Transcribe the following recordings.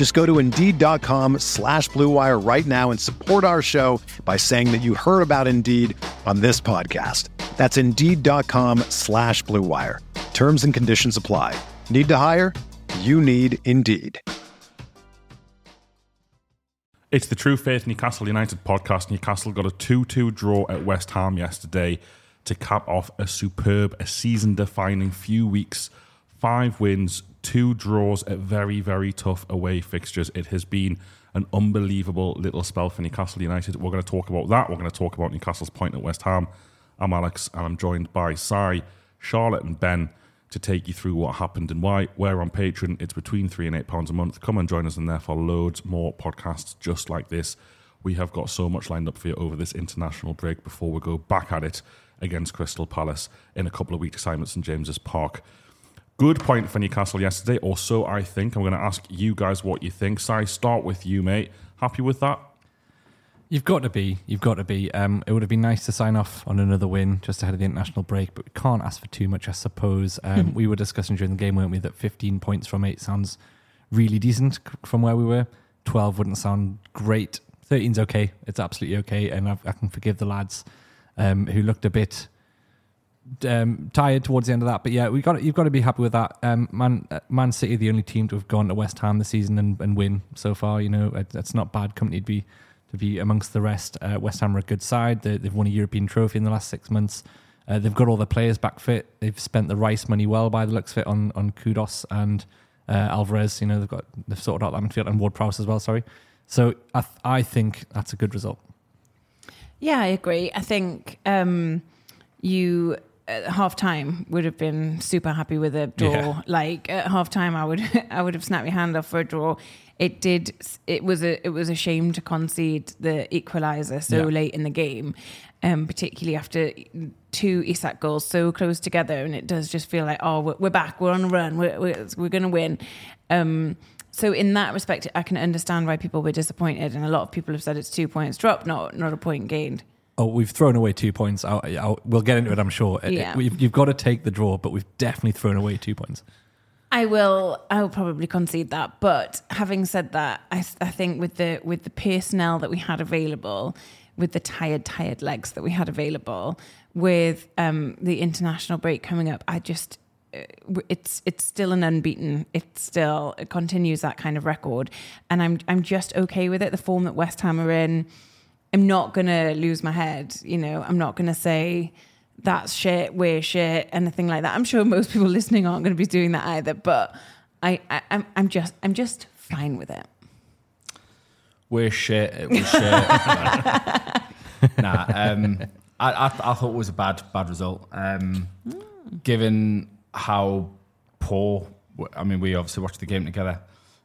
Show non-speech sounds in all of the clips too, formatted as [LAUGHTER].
Just go to Indeed.com slash BlueWire right now and support our show by saying that you heard about Indeed on this podcast. That's Indeed.com slash BlueWire. Terms and conditions apply. Need to hire? You need Indeed. It's the True Faith Newcastle United podcast. Newcastle got a 2 2 draw at West Ham yesterday to cap off a superb, a season defining few weeks. Five wins, two draws at very, very tough away fixtures. It has been an unbelievable little spell for Newcastle United. We're going to talk about that. We're going to talk about Newcastle's point at West Ham. I'm Alex, and I'm joined by Si, Charlotte, and Ben to take you through what happened and why. We're on Patreon. It's between three and eight pounds a month. Come and join us in there for loads more podcasts just like this. We have got so much lined up for you over this international break before we go back at it against Crystal Palace in a couple of weeks' time at St James's Park. Good point for Newcastle yesterday, or so I think. I'm going to ask you guys what you think. Si, start with you, mate. Happy with that? You've got to be. You've got to be. Um, it would have been nice to sign off on another win just ahead of the international break, but we can't ask for too much, I suppose. [LAUGHS] Um, we were discussing during the game, weren't we, that 15 points from eight sounds really decent from where we were. 12 wouldn't sound great. 13's okay. It's absolutely okay, and I've, i can forgive the lads um, who looked a bit um, tired towards the end of that. But yeah, we got you've got to be happy with that. Um, Man uh, Man City, the only team to have gone to West Ham this season and, and win so far. You know, it, not bad company to be to be amongst the rest. Uh, West Ham are a good side. They, have won a European trophy in the last six months. Uh, they've got all their players back fit. They've spent the Rice money well by the looks of it on on Kudus and uh, Alvarez. You know, they've got they've sorted out that midfield and Ward Prowse as well. Sorry, so I th- I think that's a good result. Yeah, I agree. I think um, you at half time would have been super happy with a draw. Yeah. Like at half time, I would [LAUGHS] I would have snapped my hand off for a draw. It did. It was a it was a shame to concede the equaliser so yeah. late in the game, um, particularly after two Isak goals so close together, and it does just feel like oh we're, we're back, we're on a run, we're we're, we're going to win. Um, so in that respect, I can understand why people were disappointed, and a lot of people have said it's two points dropped, not not a point gained. Oh, we've thrown away two points. I'll, I'll, we'll get into it, I'm sure. Yeah. It, you've got to take the draw, but we've definitely thrown away two points. I will. I will probably concede that. But having said that, I, I think with the with the personnel that we had available, with the tired, tired legs that we had available, with um, the international break coming up, I just uh, it's it's still an unbeaten. It still it continues that kind of record, and I'm I'm just okay with it. The form that West Ham are in I'm not gonna lose my head. You know, I'm not gonna say that's shit, we're shit, anything like that. I'm sure most people [LAUGHS] listening aren't going to be doing that either. But I, I I'm, I'm just I'm just fine with it. We're shit. It was shit. [LAUGHS] nah, um, I, I, I thought it was a bad bad result. Um, mm. Given how poor, I mean, we obviously watched the game together.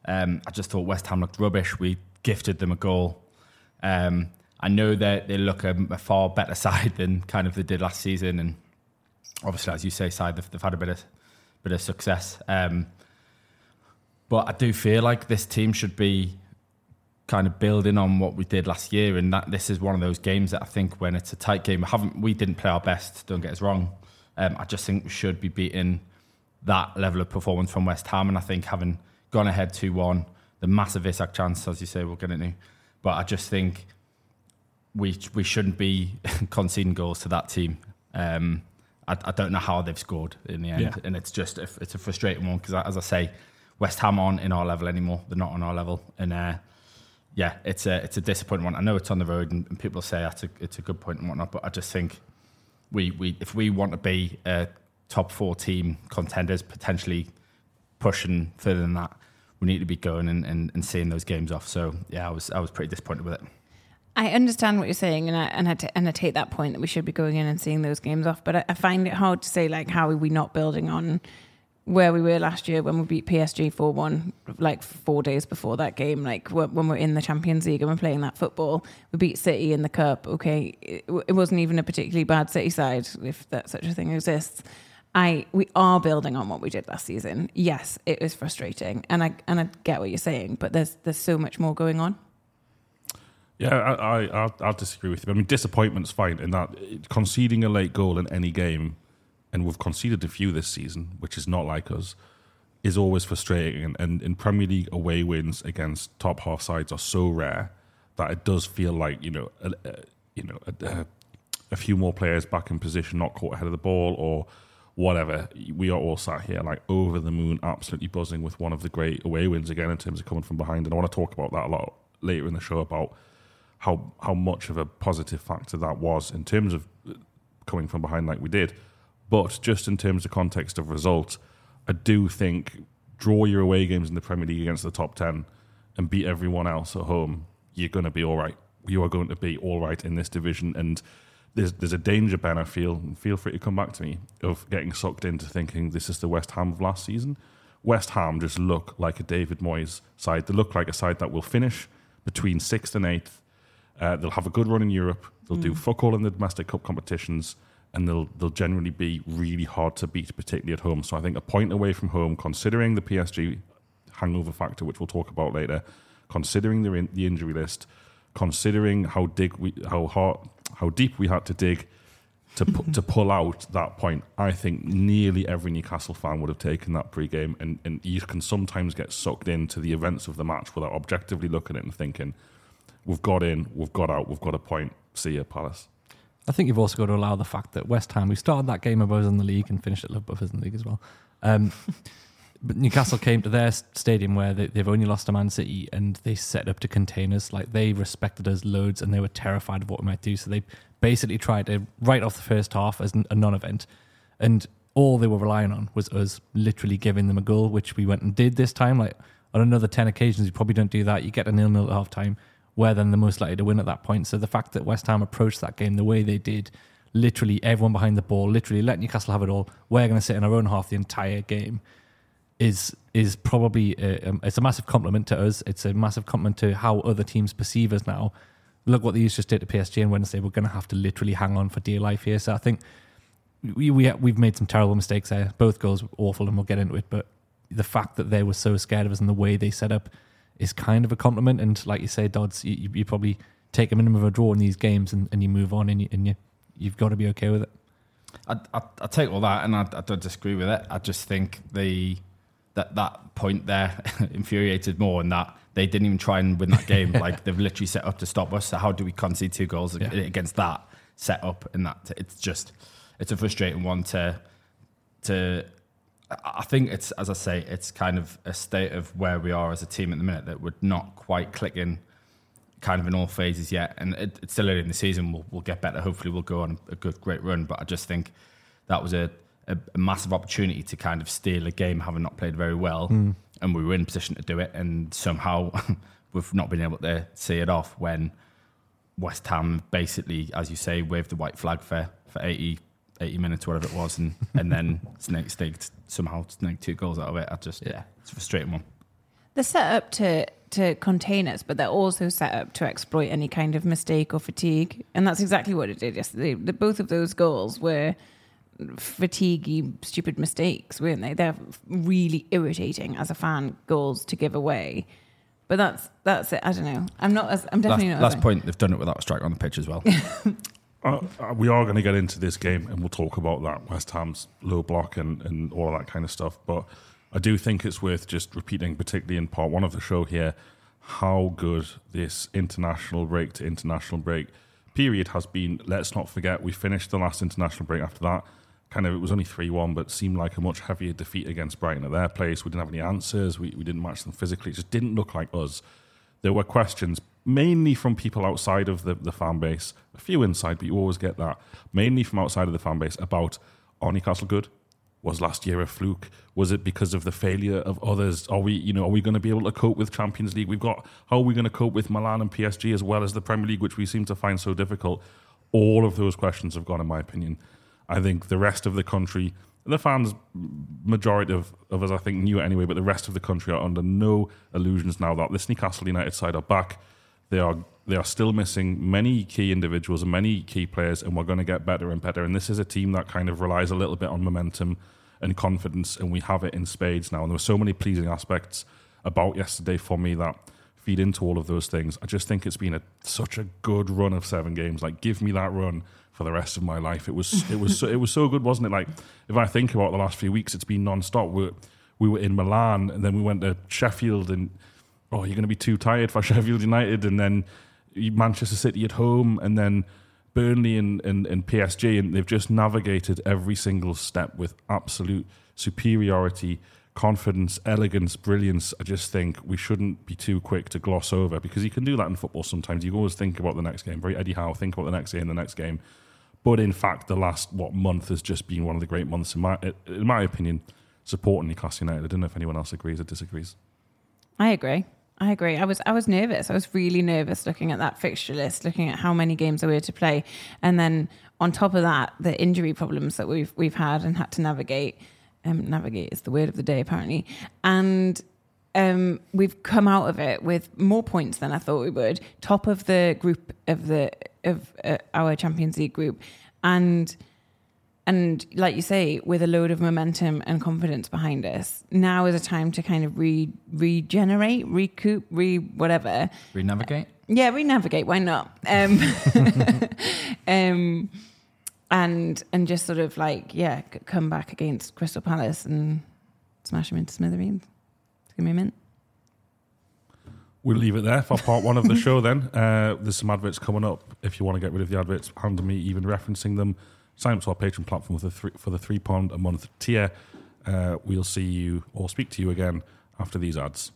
Um, I just thought West Ham looked rubbish. We gifted them a goal. Um, I know that they look a, a, far better [LAUGHS] side than kind of they did last season, and obviously, as you say, side they've, they've had a bit of bit of success. Um, but I do feel like this team should be kind of building on what we did last year, and that this is one of those games that I think when it's a tight game, we haven't we didn't play our best. Don't get us wrong. Um, I just think we should be beating that level of performance from West Ham, and I think having gone ahead two one, the massive Isak chance, as you say, we'll get into. But I just think we we shouldn't be [LAUGHS] conceding goals to that team. Um, I, I, don't know how they've scored in the end, yeah. and it's just a, it's a frustrating one because, as I say, West Ham aren't in our level anymore. They're not on our level, and uh, yeah, it's a it's a disappointing one. I know it's on the road, and, and people say that's a, it's a good point and whatnot, but I just think we, we if we want to be a top four team contenders, potentially pushing further than that, we need to be going and, and, and seeing those games off. So yeah, I was I was pretty disappointed with it. I understand what you're saying, and I and I, t- and I take that point that we should be going in and seeing those games off. But I, I find it hard to say like how are we not building on where we were last year when we beat PSG four one, like four days before that game. Like when we're in the Champions League and we're playing that football, we beat City in the cup. Okay, it, it wasn't even a particularly bad City side, if that such a thing exists. I we are building on what we did last season. Yes, it was frustrating, and I and I get what you're saying, but there's there's so much more going on. Yeah, I, I I'll, I'll disagree with you. I mean, disappointment's fine in that conceding a late goal in any game, and we've conceded a few this season, which is not like us, is always frustrating. And, and in Premier League away wins against top half sides are so rare that it does feel like you know, a, a, you know, a, a few more players back in position, not caught ahead of the ball, or whatever. We are all sat here like over the moon, absolutely buzzing with one of the great away wins again in terms of coming from behind. And I want to talk about that a lot later in the show about how how much of a positive factor that was in terms of uh, coming from behind like we did. But just in terms of context of result, I do think draw your away games in the Premier League against the top 10 and beat everyone else at home, you're going to be all right. You are going to be all right in this division. And there's, there's a danger, Ben, I feel, feel free to come back to me, of getting sucked into thinking this is the West Ham of last season. West Ham just look like a David Moyes side. They look like a side that will finish between sixth and eighth. Uh, they'll have a good run in Europe. They'll mm. do fuck all in the domestic cup competitions and they'll they'll generally be really hard to beat, particularly at home. So I think a point away from home, considering the PSG hangover factor, which we'll talk about later, considering the in, the injury list, considering how dig we how hard how deep we had to dig to pu- to [LAUGHS] pull out that point, I think nearly every Newcastle fan would have taken that pre-game, and, and you can sometimes get sucked into the events of the match without objectively looking at it and thinking, "We've got in, we've got out, we've got a point. See you, at Palace." I think you've also got to allow the fact that West Ham, we started that game above us in the league and finished it above us in the league as well. Um, [LAUGHS] but Newcastle came to their stadium where they, have only lost to Man City and they set up to contain us. Like they respected us loads and they were terrified of what we might do. So they basically tried to write off the first half as a non event. And all they were relying on was us literally giving them a goal, which we went and did this time. Like on another 10 occasions, you probably don't do that. You get a nil nil at half time where then the most likely to win at that point. So the fact that West Ham approached that game the way they did, literally everyone behind the ball, literally let Newcastle have it all. We're going to sit in our own half the entire game. Is is probably a, um, it's a massive compliment to us. It's a massive compliment to how other teams perceive us now. Look what these just did to PSG on Wednesday. We're going to have to literally hang on for dear life here. So I think we, we we've made some terrible mistakes there. Both goals were awful, and we'll get into it. But the fact that they were so scared of us and the way they set up is kind of a compliment. And like you say, Dodds, you, you probably take a minimum of a draw in these games and, and you move on and, you, and you, you've got to be okay with it. I, I, I take all that and I, I don't disagree with it. I just think the that that point there [LAUGHS] infuriated more and that they didn't even try and win that game. [LAUGHS] like they've literally set up to stop us. So how do we concede two goals yeah. against that set up and that? It's just it's a frustrating one to to I think it's, as I say, it's kind of a state of where we are as a team at the minute that we're not quite clicking kind of in all phases yet. And it, it's still early in the season. We'll, we'll get better. Hopefully, we'll go on a good, great run. But I just think that was a, a, a massive opportunity to kind of steal a game, having not played very well. Mm. And we were in position to do it. And somehow [LAUGHS] we've not been able to see it off when West Ham basically, as you say, waved the white flag for, for 80 80 minutes, whatever it was, and, [LAUGHS] and then snake staked somehow snake two goals out of it. I just yeah, it's a frustrating one. They're set up to to contain us, but they're also set up to exploit any kind of mistake or fatigue, and that's exactly what it did yesterday. The, both of those goals were fatiguey, stupid mistakes, weren't they? They're really irritating as a fan goals to give away. But that's that's it. I don't know. I'm not. As, I'm definitely last, not. Last point, they've done it without a strike on the pitch as well. [LAUGHS] Uh, uh, we are going to get into this game and we'll talk about that West Ham's low block and, and all that kind of stuff. But I do think it's worth just repeating, particularly in part one of the show here, how good this international break to international break period has been. Let's not forget, we finished the last international break after that. Kind of, it was only 3 1, but seemed like a much heavier defeat against Brighton at their place. We didn't have any answers. We, we didn't match them physically. It just didn't look like us. There were questions mainly from people outside of the, the fan base, a few inside, but you always get that, mainly from outside of the fan base about, are Newcastle good? Was last year a fluke? Was it because of the failure of others? Are we, you know, are we going to be able to cope with Champions League? We've got how are we going to cope with Milan and PSG as well as the Premier League, which we seem to find so difficult? All of those questions have gone, in my opinion. I think the rest of the country, the fans, majority of, of us, I think, knew it anyway, but the rest of the country are under no illusions now that this Newcastle United side are back. They are they are still missing many key individuals and many key players, and we're going to get better and better. And this is a team that kind of relies a little bit on momentum and confidence, and we have it in spades now. And there were so many pleasing aspects about yesterday for me that feed into all of those things. I just think it's been a, such a good run of seven games. Like, give me that run for the rest of my life. It was it was so, it was so good, wasn't it? Like, if I think about the last few weeks, it's been non-stop. We we were in Milan, and then we went to Sheffield, and oh, you're going to be too tired for [LAUGHS] Sheffield United, and then Manchester City at home, and then Burnley and, and, and PSG, and they've just navigated every single step with absolute superiority, confidence, elegance, brilliance. I just think we shouldn't be too quick to gloss over because you can do that in football sometimes. You always think about the next game. Very Eddie Howe, think about the next game, the next game. But in fact, the last what month has just been one of the great months in my in my opinion, supporting Newcastle United. I don't know if anyone else agrees or disagrees. I agree. I agree. I was I was nervous. I was really nervous looking at that fixture list, looking at how many games there were to play, and then on top of that, the injury problems that we've we've had and had to navigate. Um, navigate is the word of the day apparently, and um, we've come out of it with more points than I thought we would. Top of the group of the of uh, our Champions League group, and and like you say, with a load of momentum and confidence behind us, now is a time to kind of re regenerate, recoup, re whatever. Renavigate? Yeah, renavigate. Why not? Um, [LAUGHS] um, and and just sort of like yeah, come back against Crystal Palace and smash them into smithereens. Give me a mint. We'll leave it there for part one of the show then. Uh, there's some adverts coming up. If you want to get rid of the adverts, handle me even referencing them. Sign up to our Patreon platform for the three, for the three pound a month tier. Uh, we'll see you or speak to you again after these ads.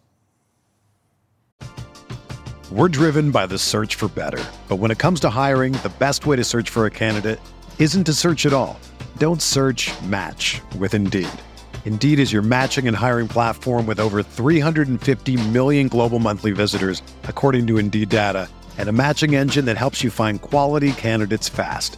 We're driven by the search for better. But when it comes to hiring, the best way to search for a candidate isn't to search at all. Don't search match with Indeed. Indeed is your matching and hiring platform with over 350 million global monthly visitors, according to Indeed data, and a matching engine that helps you find quality candidates fast.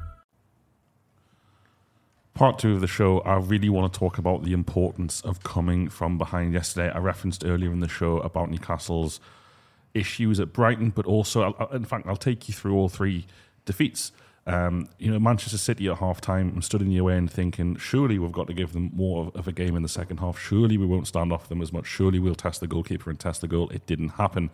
Part two of the show, I really want to talk about the importance of coming from behind. Yesterday, I referenced earlier in the show about Newcastle's issues at Brighton, but also, in fact, I'll take you through all three defeats. Um, you know, Manchester City at half time, I'm stood in the away and thinking, surely we've got to give them more of, a game in the second half. Surely we won't stand off them as much. Surely we'll test the goalkeeper and test the goal. It didn't happen.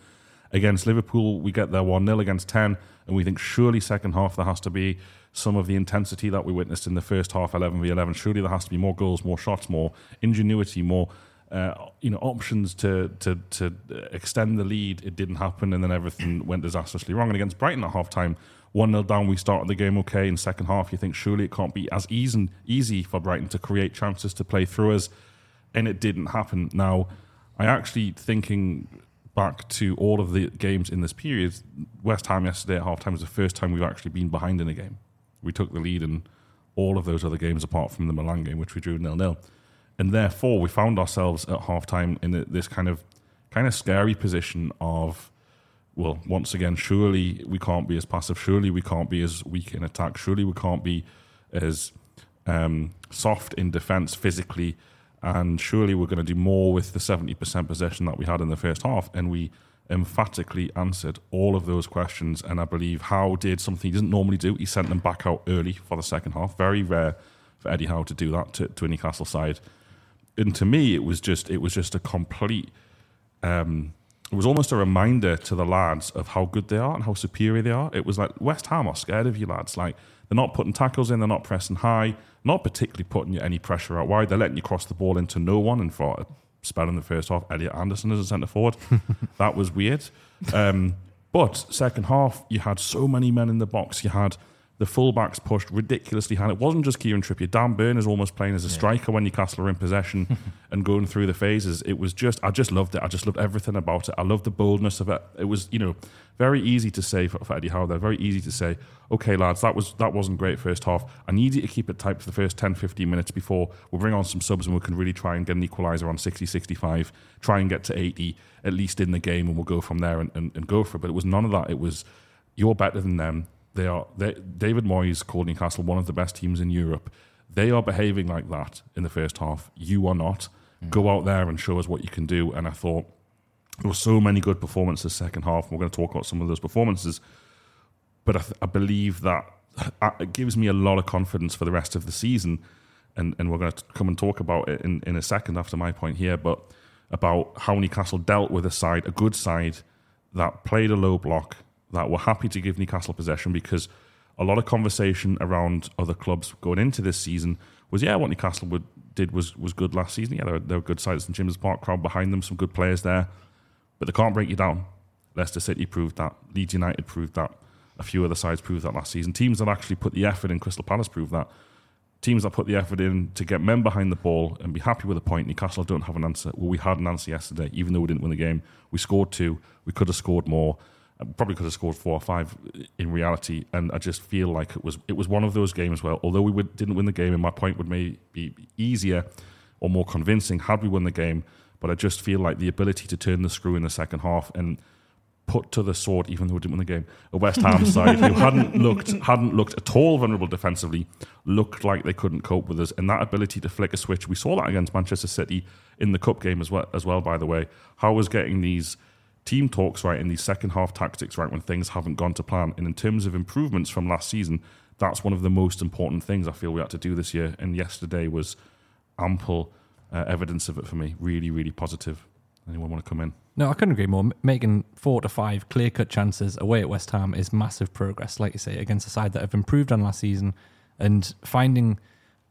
Against Liverpool, we get there 1 0 against 10, and we think surely second half there has to be some of the intensity that we witnessed in the first half, 11 v 11. Surely there has to be more goals, more shots, more ingenuity, more uh, you know options to to to extend the lead. It didn't happen, and then everything [CLEARS THROAT] went disastrously wrong. And against Brighton at half time, 1 0 down, we started the game okay. In second half, you think surely it can't be as easy, easy for Brighton to create chances to play through us. and it didn't happen. Now, I actually thinking back to all of the games in this period, West Ham yesterday at halftime was the first time we've actually been behind in a game. We took the lead in all of those other games apart from the Milan game, which we drew nil nil, and therefore we found ourselves at halftime in this kind of kind of scary position of. Well, once again, surely we can't be as passive. Surely we can't be as weak in attack. Surely we can't be as um, soft in defence physically and surely we're going to do more with the 70% possession that we had in the first half. And we emphatically answered all of those questions. And I believe Howe did something he doesn't normally do. He sent them back out early for the second half. Very rare for Eddie Howe to do that to, to a Newcastle side. And to me, it was just it was just a complete. Um, it was almost a reminder to the lads of how good they are and how superior they are. It was like West Ham are scared of you lads. Like they're not putting tackles in, they're not pressing high, not particularly putting you any pressure out wide. They're letting you cross the ball into no one. And for spell in the first half, Elliot Anderson as a centre forward, [LAUGHS] that was weird. Um, but second half, you had so many men in the box. You had the fullbacks pushed ridiculously hard. It wasn't just Kieran Trippier. Dan Burn is almost playing as a striker when Newcastle are in possession [LAUGHS] and going through the phases. It was just, I just loved it. I just loved everything about it. I loved the boldness of it. It was, you know, very easy to say for, for Eddie Howe there, very easy to say, okay, lads, that, was, that wasn't great first half. I need you to keep it tight for the first 10, 15 minutes before we bring on some subs and we can really try and get an equaliser on 60, 65, try and get to 80, at least in the game, and we'll go from there and, and, and go for it. But it was none of that. It was, you're better than them they are they, David Moyes called Newcastle one of the best teams in Europe. They are behaving like that in the first half. You are not. Mm. Go out there and show us what you can do. And I thought there were so many good performances second half. We're going to talk about some of those performances, but I, th- I believe that uh, it gives me a lot of confidence for the rest of the season. And, and we're going to come and talk about it in, in a second after my point here, but about how Newcastle dealt with a side, a good side that played a low block, that were happy to give Newcastle possession because a lot of conversation around other clubs going into this season was, yeah, what Newcastle would, did was was good last season. Yeah, there were, there were good sides in James's Park, crowd behind them, some good players there, but they can't break you down. Leicester City proved that. Leeds United proved that. A few other sides proved that last season. Teams that actually put the effort in, Crystal Palace proved that. Teams that put the effort in to get men behind the ball and be happy with a point, Newcastle don't have an answer. Well, we had an answer yesterday, even though we didn't win the game. We scored two. We could have scored more probably could have scored four or five in reality. And I just feel like it was it was one of those games where, although we would, didn't win the game, and my point would maybe be easier or more convincing had we won the game. But I just feel like the ability to turn the screw in the second half and put to the sword, even though we didn't win the game, a West Ham [LAUGHS] side who hadn't looked hadn't looked at all vulnerable defensively, looked like they couldn't cope with us, and that ability to flick a switch, we saw that against Manchester City in the cup game as well. As well, by the way, Howe was getting these team talks right in these second half tactics right when things haven't gone to plan. And in terms of improvements from last season, that's one of the most important things I feel we had to do this year. And yesterday was ample uh, evidence of it for me. Really, really positive. Anyone want to come in? No, I couldn't agree more. Making four to five clear cut chances away at West Ham is massive progress, like you say, against a side that have improved on last season and finding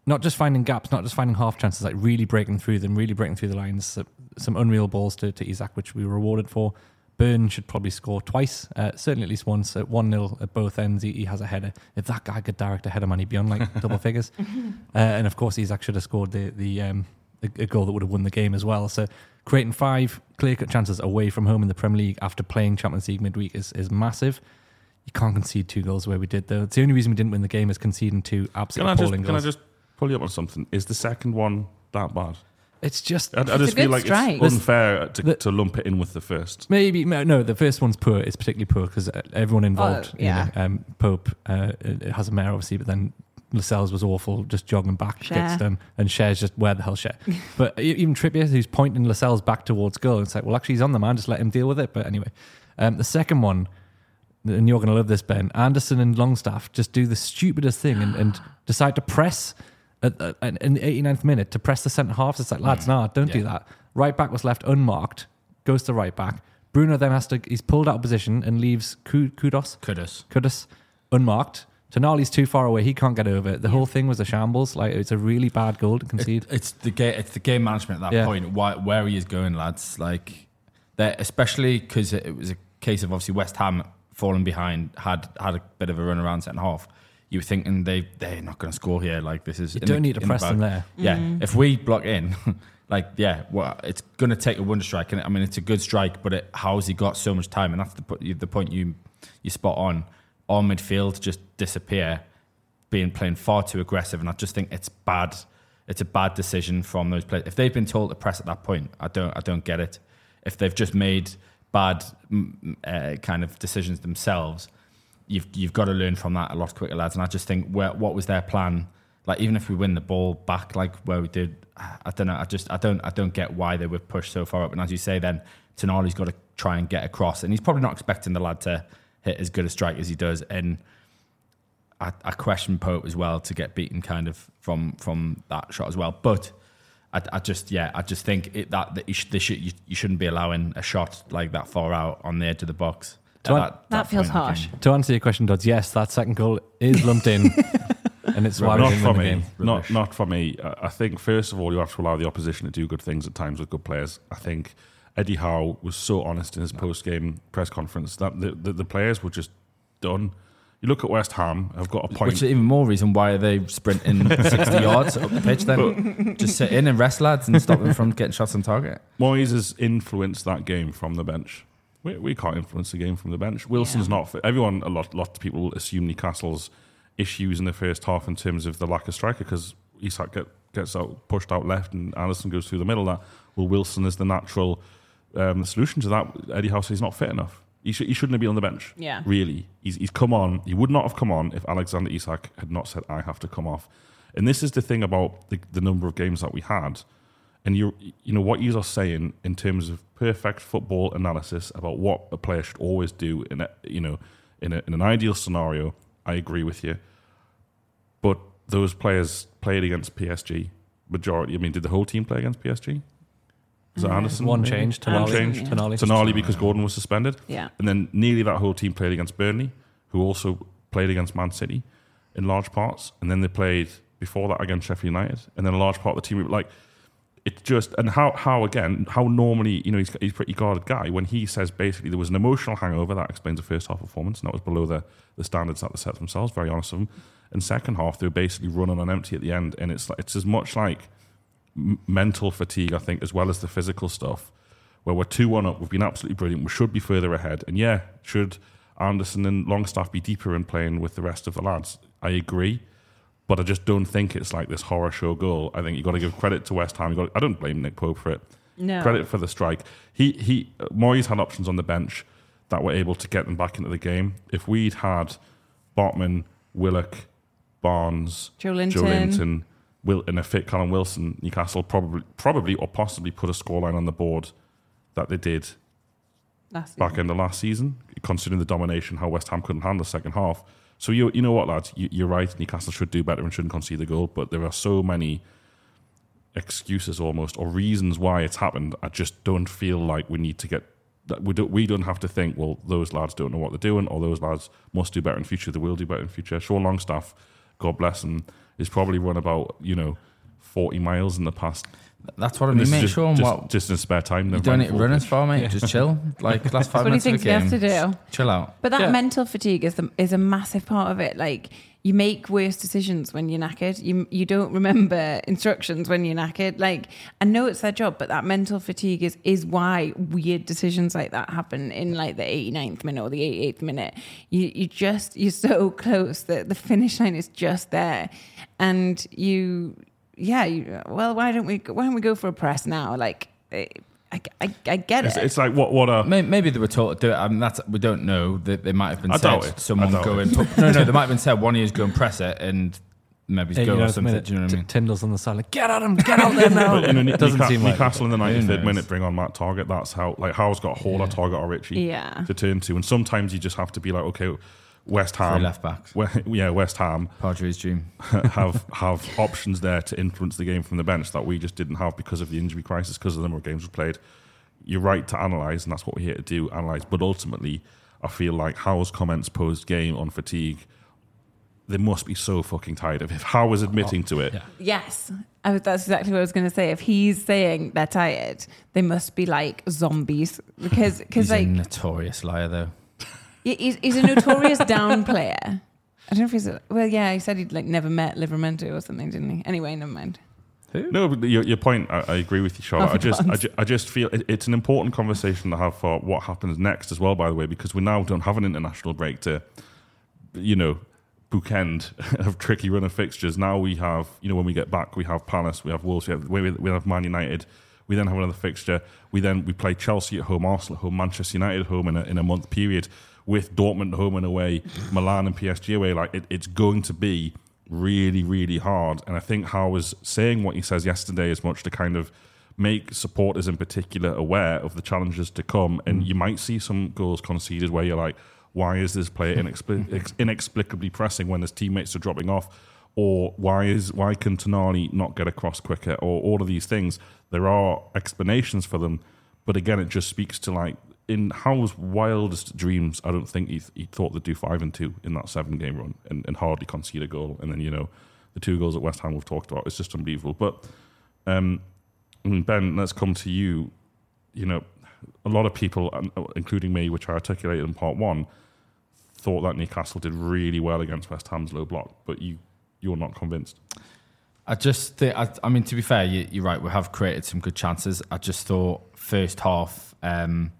not just finding gaps, not just finding half chances, like really breaking through them, really breaking through the lines. Some unreal balls to, to Isak, which we were rewarded for. Burn should probably score twice, uh, certainly at least once. At 1 0 at both ends, he, he, has a header. If that guy could direct a header, man, he'd be on like [LAUGHS] double figures. Uh, and of course, Isak should have scored the, the, um, a, a goal that would have won the game as well. So creating five clear cut chances away from home in the Premier League after playing Champions League midweek is, is massive. You can't concede two goals where we did, though. It's the only reason we didn't win the game is conceding two absolutely appalling just, goals. Can I just pull you up on something. Is the second one that bad? It's just. I, I just feel like strike. it's unfair to, the, to lump it in with the first. Maybe no. The first one's poor. It's particularly poor because uh, everyone involved. Oh, yeah. You know, um, Pope uh, has a mare, obviously, but then Lascelles was awful, just jogging back, Schär. gets done, and Schär's just where the hell Schär. [LAUGHS] but even Trippier, who's pointing Lascelles back towards goal, it's like, well, actually, he's on the man, just let him deal with it. But anyway, um, the second one, and you're going to love this, Ben. Anderson and Longstaff just do the stupidest thing and, and decide to press at, at, in the 89th minute to press the centre half. It's like, lads, mm. nah, don't yeah. do that. Right back was left unmarked, goes to right back. Bruno then has to, he's pulled out of position and leaves Kudus. Kudus. Kudus unmarked. Tonali's too far away. He can't get over it. The yeah. whole thing was a shambles. Like it's a really bad goal to concede. It, it's the game. It's the game management at that yeah. point. Why, where he is going, lads. Like that, especially because it was a case of obviously West Ham falling behind, had had a bit of a run around second half you were thinking they they're not going to score here. Like this is You don't the- need to in the press them there. Yeah, Mm. if we block in, [LAUGHS] like yeah, well, it's going to take a wonder strike, and I mean it's a good strike, but it, how's he got so much time? And that's the the point you you spot on. Our midfield just disappear, being playing far too aggressive, and I just think it's bad. It's a bad decision from those players. If they've been told to press at that point, I don't I don't get it. If they've just made bad mm, uh, kind of decisions themselves, you've you've got to learn from that a lot quicker, lads. And I just think where, what was their plan? Like even if we win the ball back, like where we did, I don't know. I just I don't I don't get why they were pushed so far up. And as you say, then Tonali's got to try and get across, and he's probably not expecting the lad to hit as good a strike as he does. And I, I question Pope as well to get beaten kind of from from that shot as well. But I, I just yeah I just think it, that, that you, should, you, you shouldn't be allowing a shot like that far out on the edge of the box. Do I- At That feels point in harsh. game. To answer your question, Dodds, yes, that second goal is lumped in, and it's why we not didn't for win the me. game. Not not for me. I I think first of all, you have to allow the opposition to do good things at times with good players. I think Eddie Howe was so honest in his post game press conference that the, the, the players were just done. You look at West Ham, I've got a point. Which is even more reason why are they sprinting [LAUGHS] 60 yards up the pitch then? Just sit in and rest lads and stop them from getting shots on target. Moyes has influenced that game from the bench. We, we can't influence the game from the bench. Wilson's not fit. Everyone, a lot, lot of people assume Newcastle's issues in the first half in terms of the lack of striker because Isak get, gets out, pushed out left and Allison goes through the middle. That well, Wilson is the natural um, solution to that. Eddie Howe says he's not fit enough. He, should, he shouldn't be on the bench. Yeah. really. He's, he's come on. He would not have come on if Alexander Isak had not said, "I have to come off." And this is the thing about the, the number of games that we had and you you know what you are saying in terms of perfect football analysis about what a player should always do in a, you know in, a, in an ideal scenario I agree with you but those players played against PSG majority I mean did the whole team play against PSG was it Anderson One maybe? change, one change Yeah. Tonali. Tonali because Gordon was suspended Yeah. and then nearly that whole team played against Burnley who also played against Man City in large parts and then they played before that against Sheffield United and then a large part of the team like it's just and how how again how normally you know he's, he's a pretty guarded guy when he says basically there was an emotional hangover that explains the first half performance and that was below the the standards that they set themselves very honest of them. And second half they were basically running on empty at the end and it's like it's as much like mental fatigue I think as well as the physical stuff where we're two one up we've been absolutely brilliant we should be further ahead and yeah should Anderson and Longstaff be deeper in playing with the rest of the lads? I agree but I just don't think it's like this horror show goal. I think you've got to give credit to West Ham. You got I don't blame Nick Pope for it. No. Credit for the strike. He he. Moyes had options on the bench that were able to get them back into the game. If we'd had Botman, Willock, Barnes, Joelinton. Joe Linton, Will, and a fit Callum Wilson, Newcastle probably probably or possibly put a scoreline on the board that they did Last back season. end of last season, considering the domination, how West Ham couldn't handle the second half. So you you know what, lads, you, you're right. Newcastle should do better and shouldn't concede the goal, but there are so many excuses almost or reasons why it's happened. I just don't feel like we need to get that we don't we don't have to think well those lads don't know what they're doing or those lads must do better in future. They will do better in future. Sean Longstaff, God bless him, is probably run about you know forty miles in the past. That's what I And mean, this is mate. just, Sean, just, what? just in spare time. You they've don't ran need to full run as far, mate. [LAUGHS] Just chill. Like last [LAUGHS] five what he minutes of the thinks game. to do. Chill out. But that Yeah. mental fatigue is the, is a massive part of it. Like you make worse decisions when you're knackered. You you don't remember [LAUGHS] instructions when you're knackered. Like I know it's their job, but that mental fatigue is is why weird decisions like that happen in like the 89th minute or the 88th minute. You you just you're so close that the finish line is just there, and you yeah. You, well, why don't we why don't we go for a press now? Like I I, I, I get It's, it. it's like what what a May- Maybe they were told to do it. I mean, that's we don't know. that they might have been I said doubt it. someone I doubt go it. and put, no, no. They might have been said one of you go and press it and maybe Yeah, go you know, or something. minute, Do you know what I mean? T- Tyndall's on the side, like, get at him, get out there [LAUGHS] now. But, you know, it doesn't Newca- seem like Newcastle in the Who 93rd knows? minute bring on Matt Targett. That's how like Howe's got a hole at Targett or Ritchie Yeah. to turn to, and sometimes you just have to be like, okay, West Ham, left backs. we- yeah, West Ham Padres dream. [LAUGHS] have have options there to influence the game from the bench that we just didn't have because of the injury crisis, because of the number of games we played. You're right to analyze, and that's what we're here to do, analyze. But ultimately, I feel like Howe's comments post game on fatigue. They must be so fucking tired of. If Howe was admitting to it, yeah. Yes, I that's exactly what I was going to say. If he's saying they're tired, they must be like zombies because because He's a like notorious liar, though. He- he's, he's a notorious [LAUGHS] down player. I don't know if he's. A, well, yeah, he said he'd like never met Livramento or something, didn't he? Anyway, never mind. No, but your, your point, I, I agree with you, Charlotte. Oh, I just, I, God. ju- I just feel it, it's an important conversation to have for what happens next as well. By the way, because we now don't have an international break to, you know, bookend [LAUGHS] of tricky run of fixtures. Now we have, you know, when we get back, we have Palace, we have Wolves, we have, we we have Man United. We then have another fixture. We then we play Chelsea at home, Arsenal at home, Manchester United at home in a, in a month period, with Dortmund home and away, Milan and PSG away. Like it, it's going to be really, really hard. And I think Howe was saying what he says yesterday as much to kind of make supporters in particular aware of the challenges to come. And mm. you might see some goals conceded where you're like, why is this player inexpli- [LAUGHS] ex- inexplicably pressing when his teammates are dropping off? Or why is why can Tonali not get across quicker? Or all of these things. There are explanations for them, but again, it just speaks to like in Howe's wildest dreams. I don't think he, he thought they'd do five and two in that seven game run and, and hardly concede a goal. And then you know the two goals at West Ham we've talked about. It's just unbelievable. But um, Ben, let's come to you. You know, a lot of people, um, including me, which I articulated in part one, thought that Newcastle did really well against West Ham's low block, but you you're not convinced. I just, thi- I, I mean, to be fair, you, you're right. We have created some good chances. I just thought first half, um,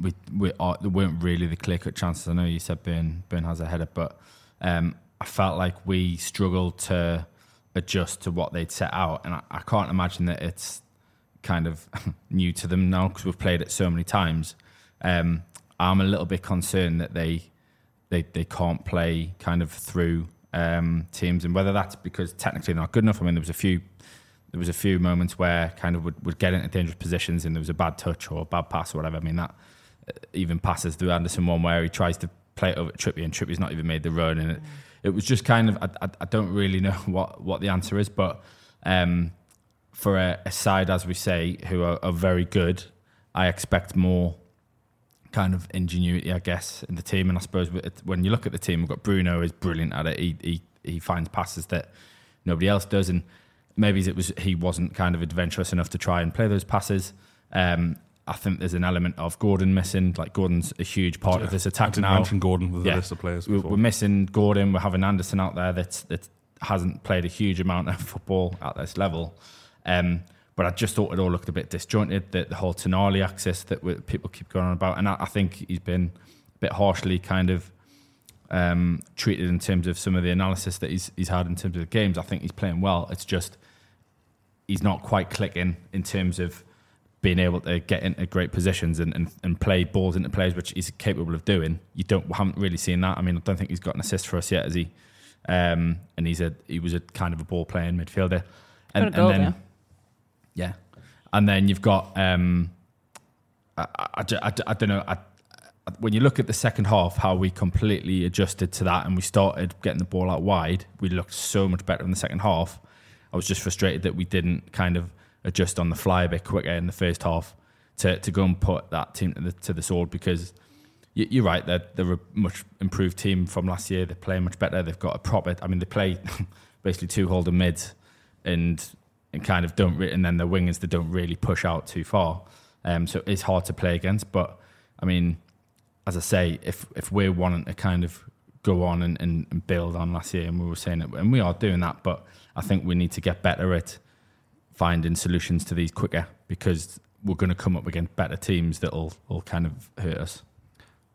we we are, there weren't really the clear cut chances. I know you said Burn Burn has a header, but um, I felt like we struggled to adjust to what they'd set out, and I, I can't imagine that it's kind of [LAUGHS] new to them now because we've played it so many times. Um, I'm a little bit concerned that they they they can't play kind of through um, teams, and whether that's because technically they're not good enough. I mean, there was a few there was a few moments where kind of would, would get into dangerous positions, and there was a bad touch or a bad pass or whatever. I mean, that even passes through Anderson one where he tries to play it over Trippier, and Trippier's not even made the run, and it, it was just kind of I, I, I don't really know [LAUGHS] what what the answer is, but um, for a, a side as we say who are, are very good, I expect more kind of ingenuity, I guess, in the team. And I suppose when you look at the team, we've got Bruno is brilliant at it. He he, he finds passes that nobody else does, and maybe it was he wasn't kind of adventurous enough to try and play those passes. Um, I think there's an element of Gordon missing. Like Gordon's a huge part of this I attack didn't now. mention Gordon with the list of players. We're, Before. we're missing Gordon. We're having Anderson out there that that hasn't played a huge amount of football at this level. Um, but I just thought it all looked a bit disjointed. The, the whole Tonali axis that we, people keep going on about, and I, I think he's been a bit harshly kind of um, treated in terms of some of the analysis that he's he's had in terms of the games. I think he's playing well. It's just he's not quite clicking in terms of being able to get into great positions and, and, and play balls into players, which he's capable of doing. You don't haven't really seen that. I mean, I don't think he's got an assist for us yet, has he? Um, and he's a he was a kind of a ball playing midfielder. And, Got a goal and then there. yeah, and then you've got um, I, I, I, I, I don't know. I, I- when you look at the second half, how we completely adjusted to that and we started getting the ball out wide, we looked so much better in the second half. I was just frustrated that we didn't kind of adjust on the fly a bit quicker in the first half to, to go and put that team to the, to the sword because you- you're right, they're, they're a much improved team from last year. They're playing much better. They've got a proper, I mean, they play [LAUGHS] basically two holding mids and and kind of don't, re- and then the wingers they don't really push out too far. Um, so it's hard to play against. But I mean, as I say, if if we're wanting to kind of go on and, and, and build on last year, and we were saying it, and we are doing that, but I think we need to get better at finding solutions to these quicker because we're going to come up against better teams that'll will kind of hurt us.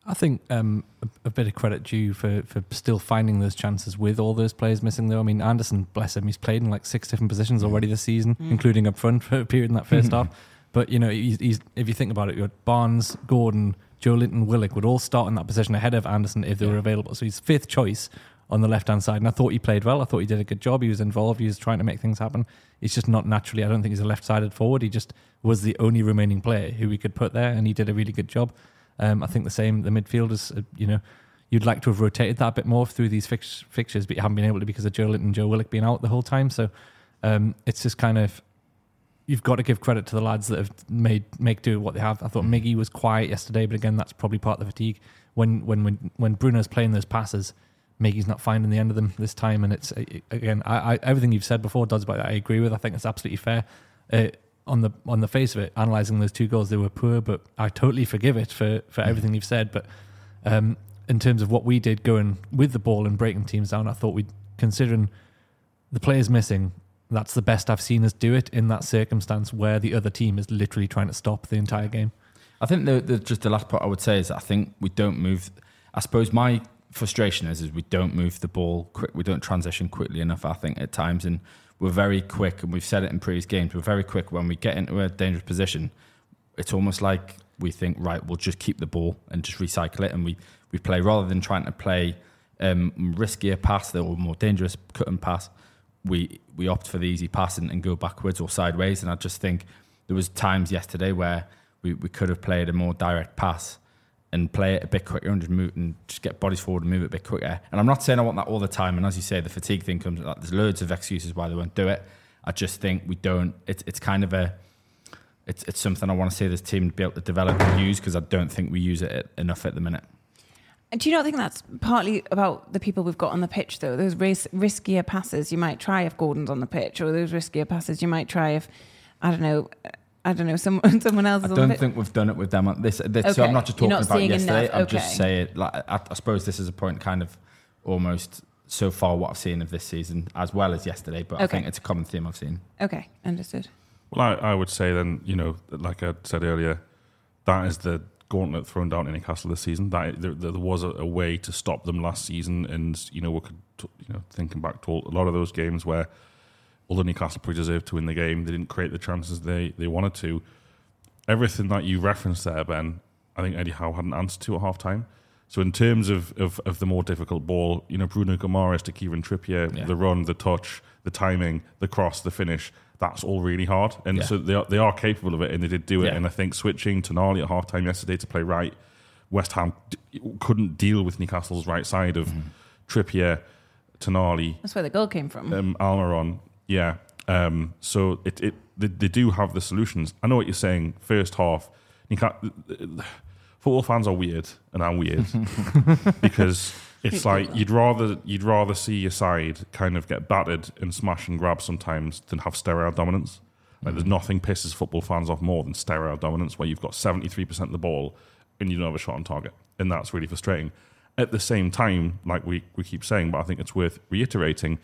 I think um, a, a bit of credit due for, for still finding those chances with all those players missing, though. I mean, Anderson, bless him, he's played in like six different positions already this season, including up front for a period in that first [LAUGHS] half. But, you know, he's, he's, if you think about it, you got Barnes, Gordon, Joe Linton, Willock would all start in that position ahead of Anderson if they were available. So he's fifth choice on the left hand side. And I thought he played well. I thought he did a good job. He was involved. He was trying to make things happen. He's just not naturally, I don't think he's a left sided forward. He just was the only remaining player who we could put there, and he did a really good job. Um, I think the same, the midfielders, uh, you know, you'd like to have rotated that a bit more through these fix- fixtures, but you haven't been able to because of Joelinton and Joe Willock being out the whole time. So um, it's just kind of, you've got to give credit to the lads that have made make do with what they have. I thought Miggy was quiet yesterday, but again, that's probably part of the fatigue. When when when when Bruno's playing those passes, Miggy's not finding the end of them this time, and it's again, I, I everything you've said before, Dodds, but I agree with. I think it's absolutely fair. Uh, on the on the face of it, analysing those two goals, they were poor, but I totally forgive it for for everything you've said. But um, in terms of what we did going with the ball and breaking teams down, I thought we, considering the players missing, that's the best I've seen us do it in that circumstance where the other team is literally trying to stop the entire game. I think the, the just the last part I would say is I think we don't move. I suppose my frustration is is we don't move the ball quick. We don't transition quickly enough. I think at times, and we're very quick. And we've said it in previous games. We're very quick when we get into a dangerous position. It's almost like we think right. We'll just keep the ball and just recycle it, and we we play rather than trying to play um, riskier pass or more dangerous cut and pass. We we opt for the easy pass and, and go backwards or sideways. And I just think there was times yesterday where we, we could have played a more direct pass and play it a bit quicker and just move and just get bodies forward and move it a bit quicker. And I'm not saying I want that all the time. And as you say, the fatigue thing comes. Like, there's loads of excuses why they won't do it. I just think we don't. It's it's kind of a. It's it's something I want to see this team be able to develop and use because I don't think we use it enough at the minute. Do you not think that's partly about the people we've got on the pitch, though? Those ris- riskier passes you might try if Gordon's on the pitch, or those riskier passes you might try if, I don't know, I don't know, someone, [LAUGHS] someone else I don't the think we've done it with them. on This, this so I'm not just talking not about seeing yesterday. enough. I'm just Okay. saying, like, I, I suppose this is a point, kind of, almost so far what I've seen of this season, as well as yesterday. But I think it's a common theme I've seen. Okay, understood. Well, I, I would say then, you know, like I said earlier, that is the gauntlet thrown down in Newcastle this season. That there, there was a, a way to stop them last season, and you know, we could, t- you know, thinking back to all, a lot of those games where, although Newcastle probably deserved to win the game, they didn't create the chances they they wanted to. Everything that you referenced there, Ben, I think Eddie Howe had an answer to at half time. So in terms of, of, of the more difficult ball, you know, Bruno Guimarães to Kieran Trippier, Yeah. the run, the touch, the timing, the cross, the finish, that's all really hard. And Yeah. so they are, they are capable of it and they did do it. Yeah. And I think switching Tonali at half time yesterday to play right, West Ham d- couldn't deal with Newcastle's right side of Trippier, Tonali, That's where the goal came from. um, Almiron. Yeah. Um, so it, it they, they do have the solutions. I know what you're saying. First half, you can't, football fans are weird, and I'm weird [LAUGHS] because it's like you'd rather you'd rather see your side kind of get battered and smash and grab sometimes than have sterile dominance. Like there's nothing pisses football fans off more than sterile dominance, where you've got 73% of the ball and you don't have a shot on target, and that's really frustrating. At the same time, like we, we keep saying, but I think it's worth reiterating,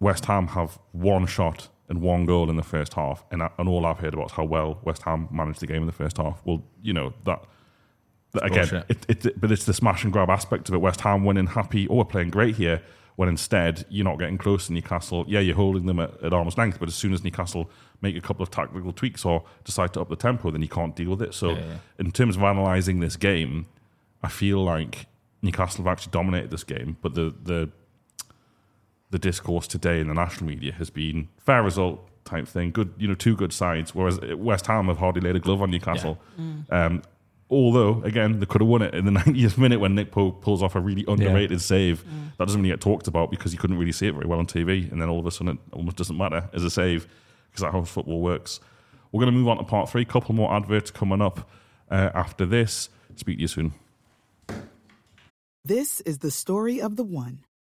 West Ham have one shot and one goal in the first half, and, and all I've heard about is how well West Ham managed the game in the first half. Well, you know that. that again, it, it, but it's the smash and grab aspect of it. West Ham winning happy, oh, we're playing great here. When instead you're not getting close to Newcastle. Yeah, you're holding them at, at arm's length, but as soon as Newcastle make a couple of tactical tweaks or decide to up the tempo, then you can't deal with it. So, Yeah, yeah. in terms of analysing this game, I feel like Newcastle have actually dominated this game, but the the the discourse today in the national media has been fair result type thing, good, you know, two good sides. Whereas West Ham have hardly laid a glove on Newcastle. Um, although, again, they could have won it in the [LAUGHS] 90th minute when Nick Pope pulls off a really underrated save. That doesn't really get talked about because you couldn't really see it very well on TV. And then all of a sudden, it almost doesn't matter as a save because that's how football works. We're going to move on to part three. couple more adverts coming up uh, after this. Speak to you soon. This is the story of the one.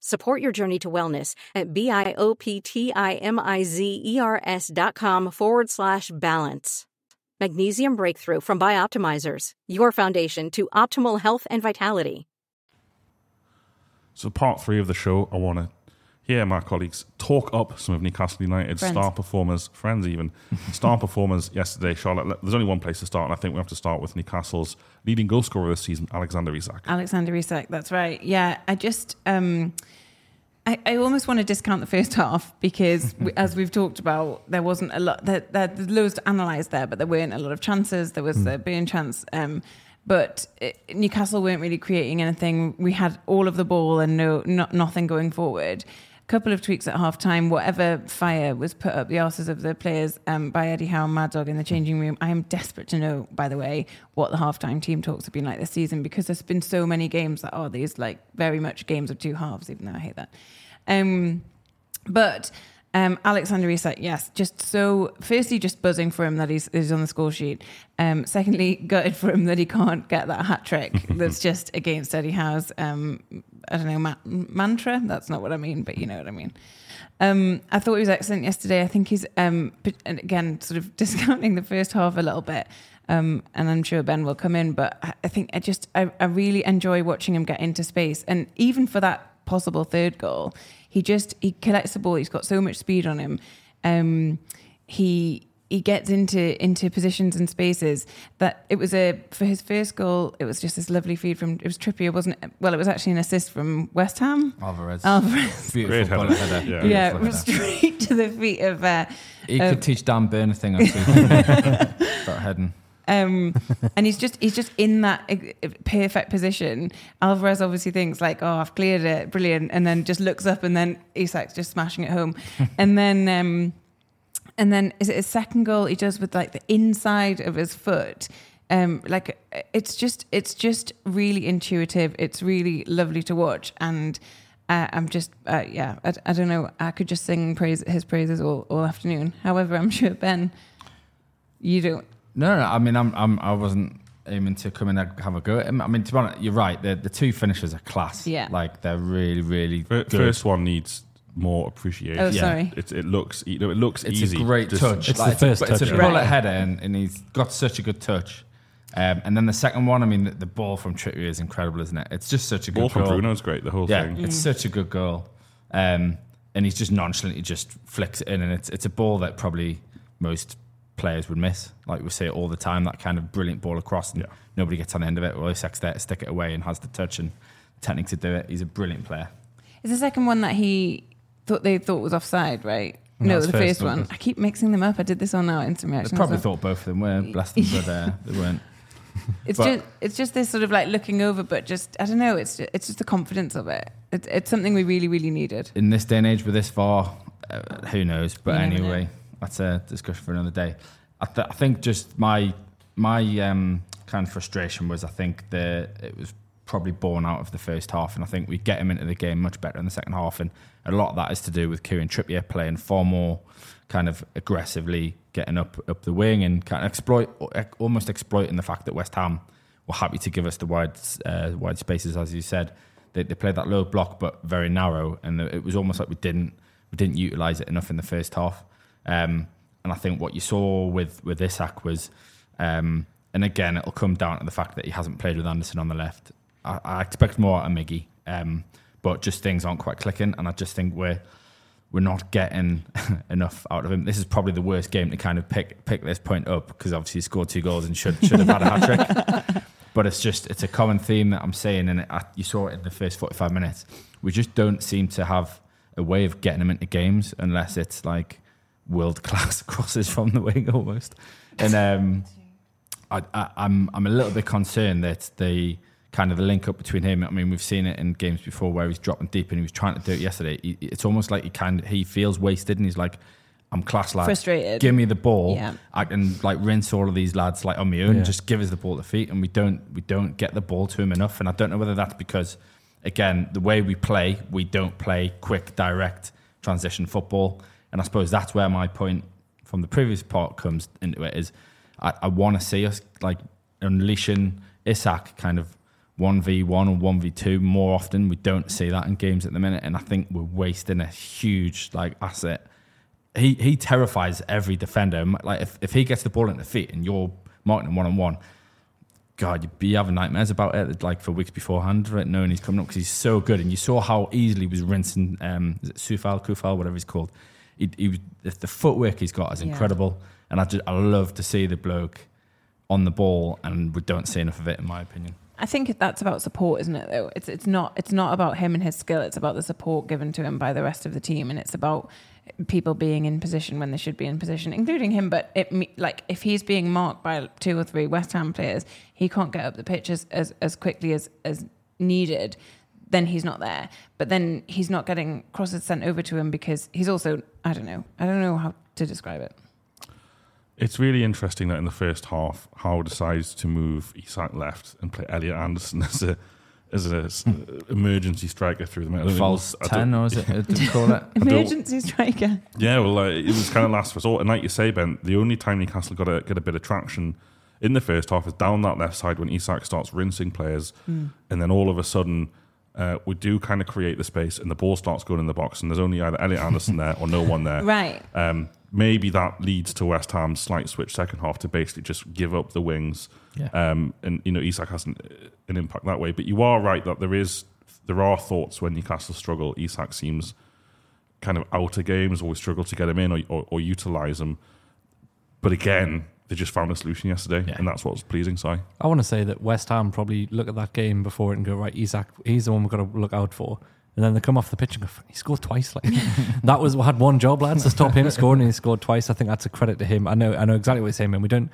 Support your journey to wellness at B-I-O-P-T-I-M-I-Z-E-R-S dot com forward slash balance. Magnesium Breakthrough from Bioptimizers, your foundation to optimal health and vitality. So, part three of the show, I want to hear my colleagues talk up some of Newcastle United's Friends. star performers, friends even, star [LAUGHS] performers yesterday. Charlotte, there's only one place to start, and I think we have to start with Newcastle's leading goal scorer this season, Alexander Isak. Alexander Isak, that's right. Yeah, I just, um, I, I almost want to discount the first [LAUGHS] half because, we, as we've talked about, there wasn't a lot. There, there, there's loads to analyse there, but there weren't a lot of chances. There was the Burn chance, um, but uh, Newcastle weren't really creating anything. We had all of the ball and no, not nothing going forward. Couple of tweaks at half time. Whatever fire was put up the arses of the players um, by Eddie Howe and Mad Dog in the changing room. I am desperate to know, by the way, what the halftime team talks have been like this season because there's been so many games that are these like very much games of two halves. Even though I hate that. Um, but um, Alexander Isak, yes, just so. Firstly, just buzzing for him that he's, he's on the score sheet. Um, secondly, [LAUGHS] gutted for him that he can't get that hat trick. [LAUGHS] that's just against Eddie Howe's. Um, I don't know ma- mantra. That's not what I mean, but you know what I mean. Um, I thought he was excellent yesterday. I think he's um, and again sort of [LAUGHS] discounting the first half a little bit. Um, and I'm sure Ben will come in, but I- I think I just I, I really enjoy watching him get into space, and even for that possible third goal, he just he collects the ball. He's got so much speed on him. Um, he he gets into into positions and spaces that it was a for his first goal. It was just this lovely feed from it was Trippier, wasn't it? Well, it was actually an assist from West Ham. Alvarez. Alvarez. Beautiful Great header. header. Yeah. Beautiful Yeah, header. it was straight to the feet of. Uh, He Um, could teach Dan Burn a thing or two [LAUGHS] about heading. Um, and he's just he's just in that perfect position. Alvarez obviously thinks like, oh, I've cleared it, brilliant, and then just looks up, and then Isak's just smashing it home, [LAUGHS] and then um, and then is it his second goal? He does with like the inside of his foot. Um, like it's just it's just really intuitive. It's really lovely to watch, and uh, I'm just uh, yeah. I, I don't know. I could just sing praise his praises all, all afternoon. However, I'm sure Ben, you don't. No, no, I mean, I'm, I'm, I wasn't aiming to come in and have a go at him. I mean, to be honest, you're right. The, the two finishers are class. Yeah. Like, they're really, really Fir- good. First one needs more appreciation. Oh, Yeah. sorry. It, it looks e- it looks It's easy. a great Just- touch. It's Like, the first it's a, It's touch, a yeah. bullet Right. header, and, and he's got such a good touch. Um, and then the second one, I mean, the, the ball from Trippier is incredible, isn't it? It's just such a good Ball from goal. Bruno's great. The whole Yeah, thing. it's such a good goal. Um, and he's just nonchalantly just flicks it in, and it's it's a ball that probably most players would miss. Like we say it all the time, that kind of brilliant ball across, and Yeah. nobody gets on the end of it. Well, Isak's there to stick it away and has the touch and technique to do it. He's a brilliant player. Is the second one that he thought they thought was offside, right? No, No, it's the first, first one. wasn't? I keep mixing them up. I did this on our instant They reaction. probably well. thought both of them were, bless them, but uh, [LAUGHS] they weren't. it's but- just it's just this sort of like looking over, but just I don't know. It's just, it's just the confidence of it. It's it's something we really really needed. In this day and age, with this far, uh, who knows? But You anyway, know. That's a discussion for another day. I, th- I think just my my um, kind of frustration was I think that it was probably born out of the first half, and I think we get him into the game much better in the second half, and a lot of that is to do with Kieran Trippier playing far more kind of aggressively, getting up up the wing and kind of exploit almost exploiting the fact that West Ham were happy to give us the wide uh, wide spaces, as you said. They, they played that low block, but very narrow, and it was almost like we didn't we didn't utilize it enough in the first half. Um, and I think what you saw with with Isak was, um, and again, it'll come down to the fact that he hasn't played with Anderson on the left. I, I expect more out of Miggy, um, but just things aren't quite clicking, and I just think we're we're not getting [LAUGHS] enough out of him. This is probably the worst game to kind of pick pick this point up because obviously he scored two goals and should should have had a hat trick. [LAUGHS] but it's just it's a common theme that I'm saying, and it, you saw it in the first 45 minutes. We just don't seem to have a way of getting him into games unless it's like world class [LAUGHS] crosses from the wing almost. And um, I, I, I'm I'm a little bit concerned that the kind of the link up between him. I mean, we've seen it in games before where he's dropping deep and he was trying to do it yesterday. He, it's almost like he kind he feels wasted and he's like, I'm class lad. Frustrated. Give me the ball. Yeah. I can like rinse all of these lads like on my own. Yeah. Just give us the ball the feet, and we don't we don't get the ball to him enough. And I don't know whether that's because, again, the way we play, we don't play quick, direct transition football. And I suppose that's where my point from the previous part comes into it is I, I want to see us like unleashing Isak kind of one v one or one v two more often. We don't see that in games at the minute, and I think we're wasting a huge like asset he he terrifies every defender. Like if, if he gets the ball in the feet and you're marking one on one, God, you'd be having nightmares about it like for weeks beforehand, right? Knowing he's coming up because he's so good, and you saw how easily he was rinsing um, is it Sufal, Coufal, whatever he's called. He, he the footwork he's got is Yeah. incredible, and I just I love to see the bloke on the ball, and we don't see enough of it, in my opinion. I think that's about support, isn't it? Though it's it's not it's not about him and his skill. It's about the support given to him by the rest of the team, and it's about people being in position when they should be in position, including him. But it like if he's being marked by two or three West Ham players, he can't get up the pitch as as, as quickly as as needed. Then he's not there. But then he's not getting crosses sent over to him because he's also I don't know I don't know how to describe it. It's really interesting that in the first half, Howe decides to move Isak left and play Elliot Anderson [LAUGHS] as a as an emergency striker through the middle. False I ten, or is it? uh, Do we call it? [LAUGHS] Emergency striker. Yeah, well, uh, it was kind of last resort. And like you say, Ben, the only time Newcastle got a, get a bit of traction in the first half is down that left side when Isak starts rinsing players. And then all of a sudden, uh, we do kind of create the space and the ball starts going in the box. And there's only either Elliot Anderson there or no one there. [LAUGHS] Right. Um, maybe that leads to West Ham's slight switch second half to basically just give up the wings. Yeah. Um, and, you know, Isak has an, an impact that way. But you are right that there is there are thoughts when Newcastle struggle. Isak seems kind of out of games, or we struggle to get him in or, or, or utilize him. But again, they just found a solution yesterday, Yeah. and that's what's pleasing. Si. I want to say that West Ham probably look at that game before it and go, right, Isak, he's the one we've got to look out for. And then they come off the pitch and go, he scored twice. Like [LAUGHS] that was had one job, lads, to stop him scoring, and he scored twice. I think that's a credit to him. I know, I know exactly what you're saying, man. We don't,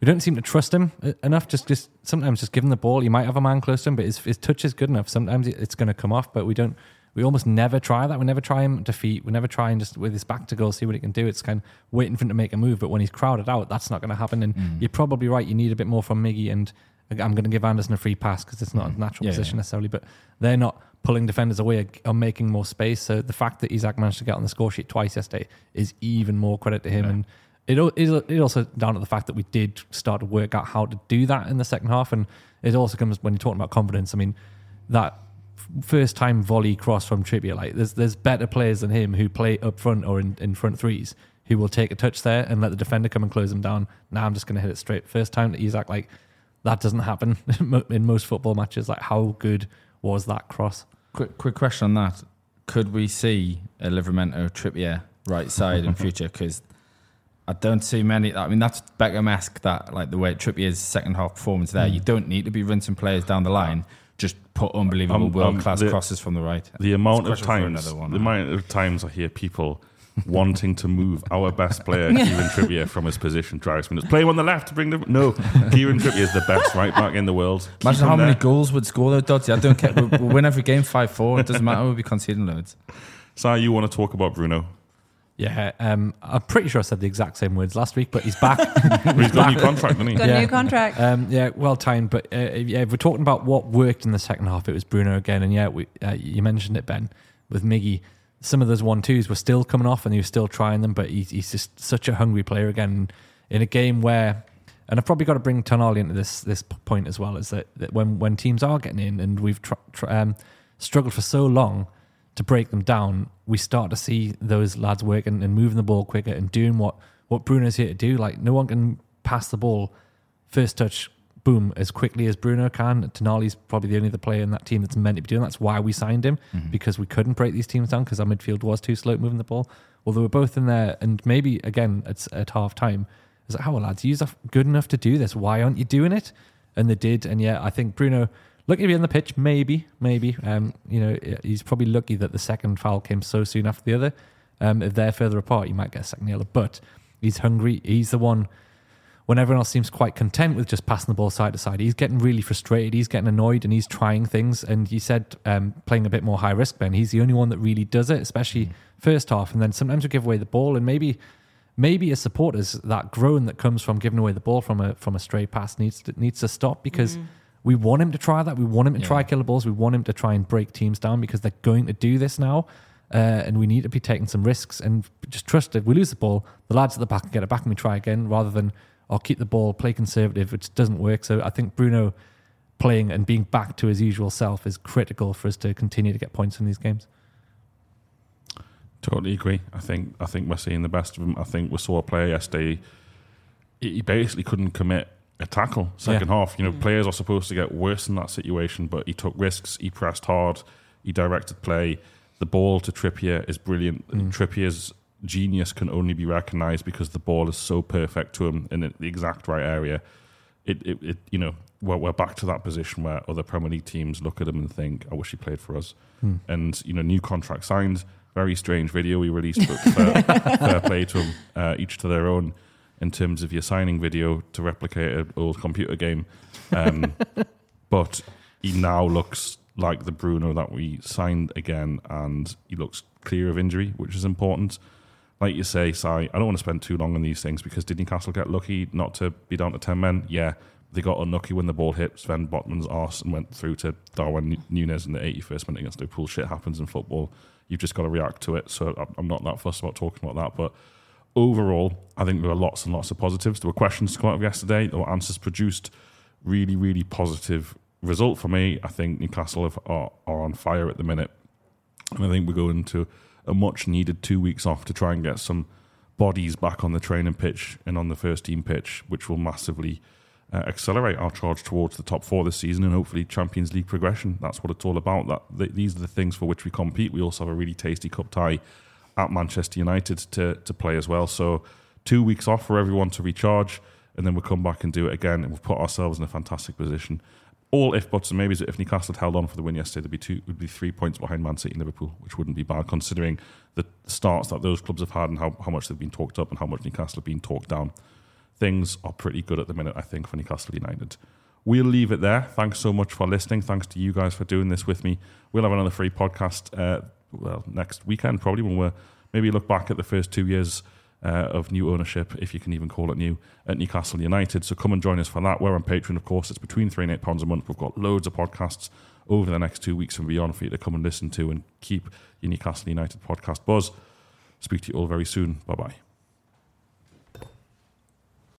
we don't seem to trust him uh, enough. Just, just sometimes just give him the ball. You might have a man close to him, but his, his touch is good enough. Sometimes it's going to come off, but we don't. We almost never try that. We never try him defeat. We never try and just with his back to goal see what he can do. It's kind of waiting for him to make a move. But when he's crowded out, that's not going to happen. And mm. you're probably right. You need a bit more from Miggy. And I'm going to give Anderson a free pass because it's not mm. a natural Yeah, position yeah. necessarily. But they're not pulling defenders away or making more space. So the fact that Isak managed to get on the score sheet twice yesterday is even more credit to him. And it it also down to the fact that we did start to work out how to do that in the second half. And it also comes when you're talking about confidence. I mean, that first time volley cross from Trippier, like there's there's better players than him who play up front or in, in front threes who will take a touch there and let the defender come and close him down. Now I'm just going to hit it straight. First time that Isak, like that doesn't happen [LAUGHS] in most football matches. Like how good was that cross? Quick, quick question on that: Could we see a Livramento Trippier right side in [LAUGHS] future? Because I don't see many. I mean, that's Beckham-esque. That like the way Trippier's second half performance there. You hmm. don't need to be rinsing players down the line. Just put unbelievable Um, um, world class the- crosses from the right. The amount of It's a question for times, one, the huh? amount of times I hear people wanting to move our best player, [LAUGHS] Kieran Trippier, from his position drives me nuts. Play him on the left to bring the no. Kieran Trippier is the best right back in the world. Keep Imagine how many there. goals would score though, Dodgy. I don't care. We'll, we'll win every game five four. It doesn't matter. We'll be conceding loads. Si, you want to talk about Bruno? Yeah, um, I'm pretty sure I said the exact same words last week, but he's back. [LAUGHS] He's got a new contract, hasn't he? Got Yeah. a new contract. Um, yeah, well timed. But uh, yeah, if we're talking about what worked in the second half, it was Bruno again. And yeah, we, uh, you mentioned it, Ben, with Miggy. Some of those one twos were still coming off, and he was still trying them. But he's, he's just such a hungry player again in a game where. And I've probably got to bring Tonali into this this point as well. Is that, that when when teams are getting in, and we've tr- tr- um, struggled for so long to break them down, we start to see those lads working and moving the ball quicker and doing what what Bruno's here to do. Like no one can pass the ball first touch, boom, as quickly as Bruno can. Tonali's probably the only other player in that team that's meant to be doing. That's why we signed him mm-hmm. because we couldn't break these teams down because our midfield was too slow at moving the ball. Although we're both in there, and maybe again at, at half time, it's like, how well, lads, you're good enough to do this. Why aren't you doing it? And they did. And yeah, I think Bruno, lucky to be on the pitch, maybe, maybe. Um, you know, he's probably lucky that the second foul came so soon after the other. Um, if they're further apart, you might get a second yellow. But he's hungry. He's the one when everyone else seems quite content with just passing the ball side to side, he's getting really frustrated. He's getting annoyed and he's trying things. And you said um, playing a bit more high risk, Ben. He's the only one that really does it, especially first half. And then sometimes we give away the ball, and maybe maybe as supporters, that groan that comes from giving away the ball from a from a stray pass needs to, needs to stop because. We want him to try that. We want him to try killer balls. We want him to try and break teams down because they're going to do this now. Uh, and we need to be taking some risks and just trust if we lose the ball, the lads at the back can get it back and we try again rather than I'll keep the ball, play conservative, which doesn't work. So I think Bruno playing and being back to his usual self is critical for us to continue to get points in these games. Totally agree. I think I think we're seeing the best of him. I think we saw a player yesterday. He he basically couldn't commit a tackle second half. You know, mm. players are supposed to get worse in that situation, but he took risks. He pressed hard. He directed play. The ball to Trippier is brilliant. Mm. Trippier's genius can only be recognised because the ball is so perfect to him in the exact right area. It, it, it you know, we're, we're back to that position where other Premier League teams look at him and think, "I wish he played for us." Hmm. And you know, new contract signed. Very strange video we released, but fair, [LAUGHS] fair play to them. Uh, each to their own in terms of your signing video to replicate an old computer game. Um, [LAUGHS] but he now looks like the Bruno that we signed again, and he looks clear of injury, which is important. Like you say, Si, I don't want to spend too long on these things because did Newcastle get lucky not to be down to 10 men? Yeah. They got unlucky when the ball hit Sven Botman's arse and went through to Darwin Núñez in the 81st minute against Liverpool. Shit happens in football. You've just got to react to it. So I'm- I'm not that fussed about talking about that. But overall, I think there were lots and lots of positives. There were questions come out yesterday. There were answers produced. Really, really positive result for me. I think Newcastle are, are on fire at the minute. And I think we're going to a much needed two weeks off to try and get some bodies back on the training pitch and on the first team pitch, which will massively uh, accelerate our charge towards the top four this season and hopefully Champions League progression. That's what it's all about. That th- these are the things for which we compete. We also have a really tasty cup tie at Manchester United to to play as well. So two weeks off for everyone to recharge, and then we'll come back and do it again, and we'll put ourselves in a fantastic position. All if buts and maybes. If Newcastle had held on for the win yesterday, there'd be two, would be three points behind Man City and Liverpool, which wouldn't be bad considering the starts that those clubs have had and how, how much they've been talked up and how much Newcastle have been talked down. Things are pretty good at the minute, I think, for Newcastle United. We'll leave it there. Thanks so much for listening. Thanks to you guys for doing this with me. We'll have another free podcast, uh, well, next weekend probably when we're maybe look back at the first two years uh, of new ownership, if you can even call it new, at Newcastle United. So come and join us for that. We're on Patreon, of course. It's between three and eight pounds a month. We've got loads of podcasts over the next two weeks and beyond for you to come and listen to and keep your Newcastle United podcast buzz. Speak to you all very soon. Bye bye.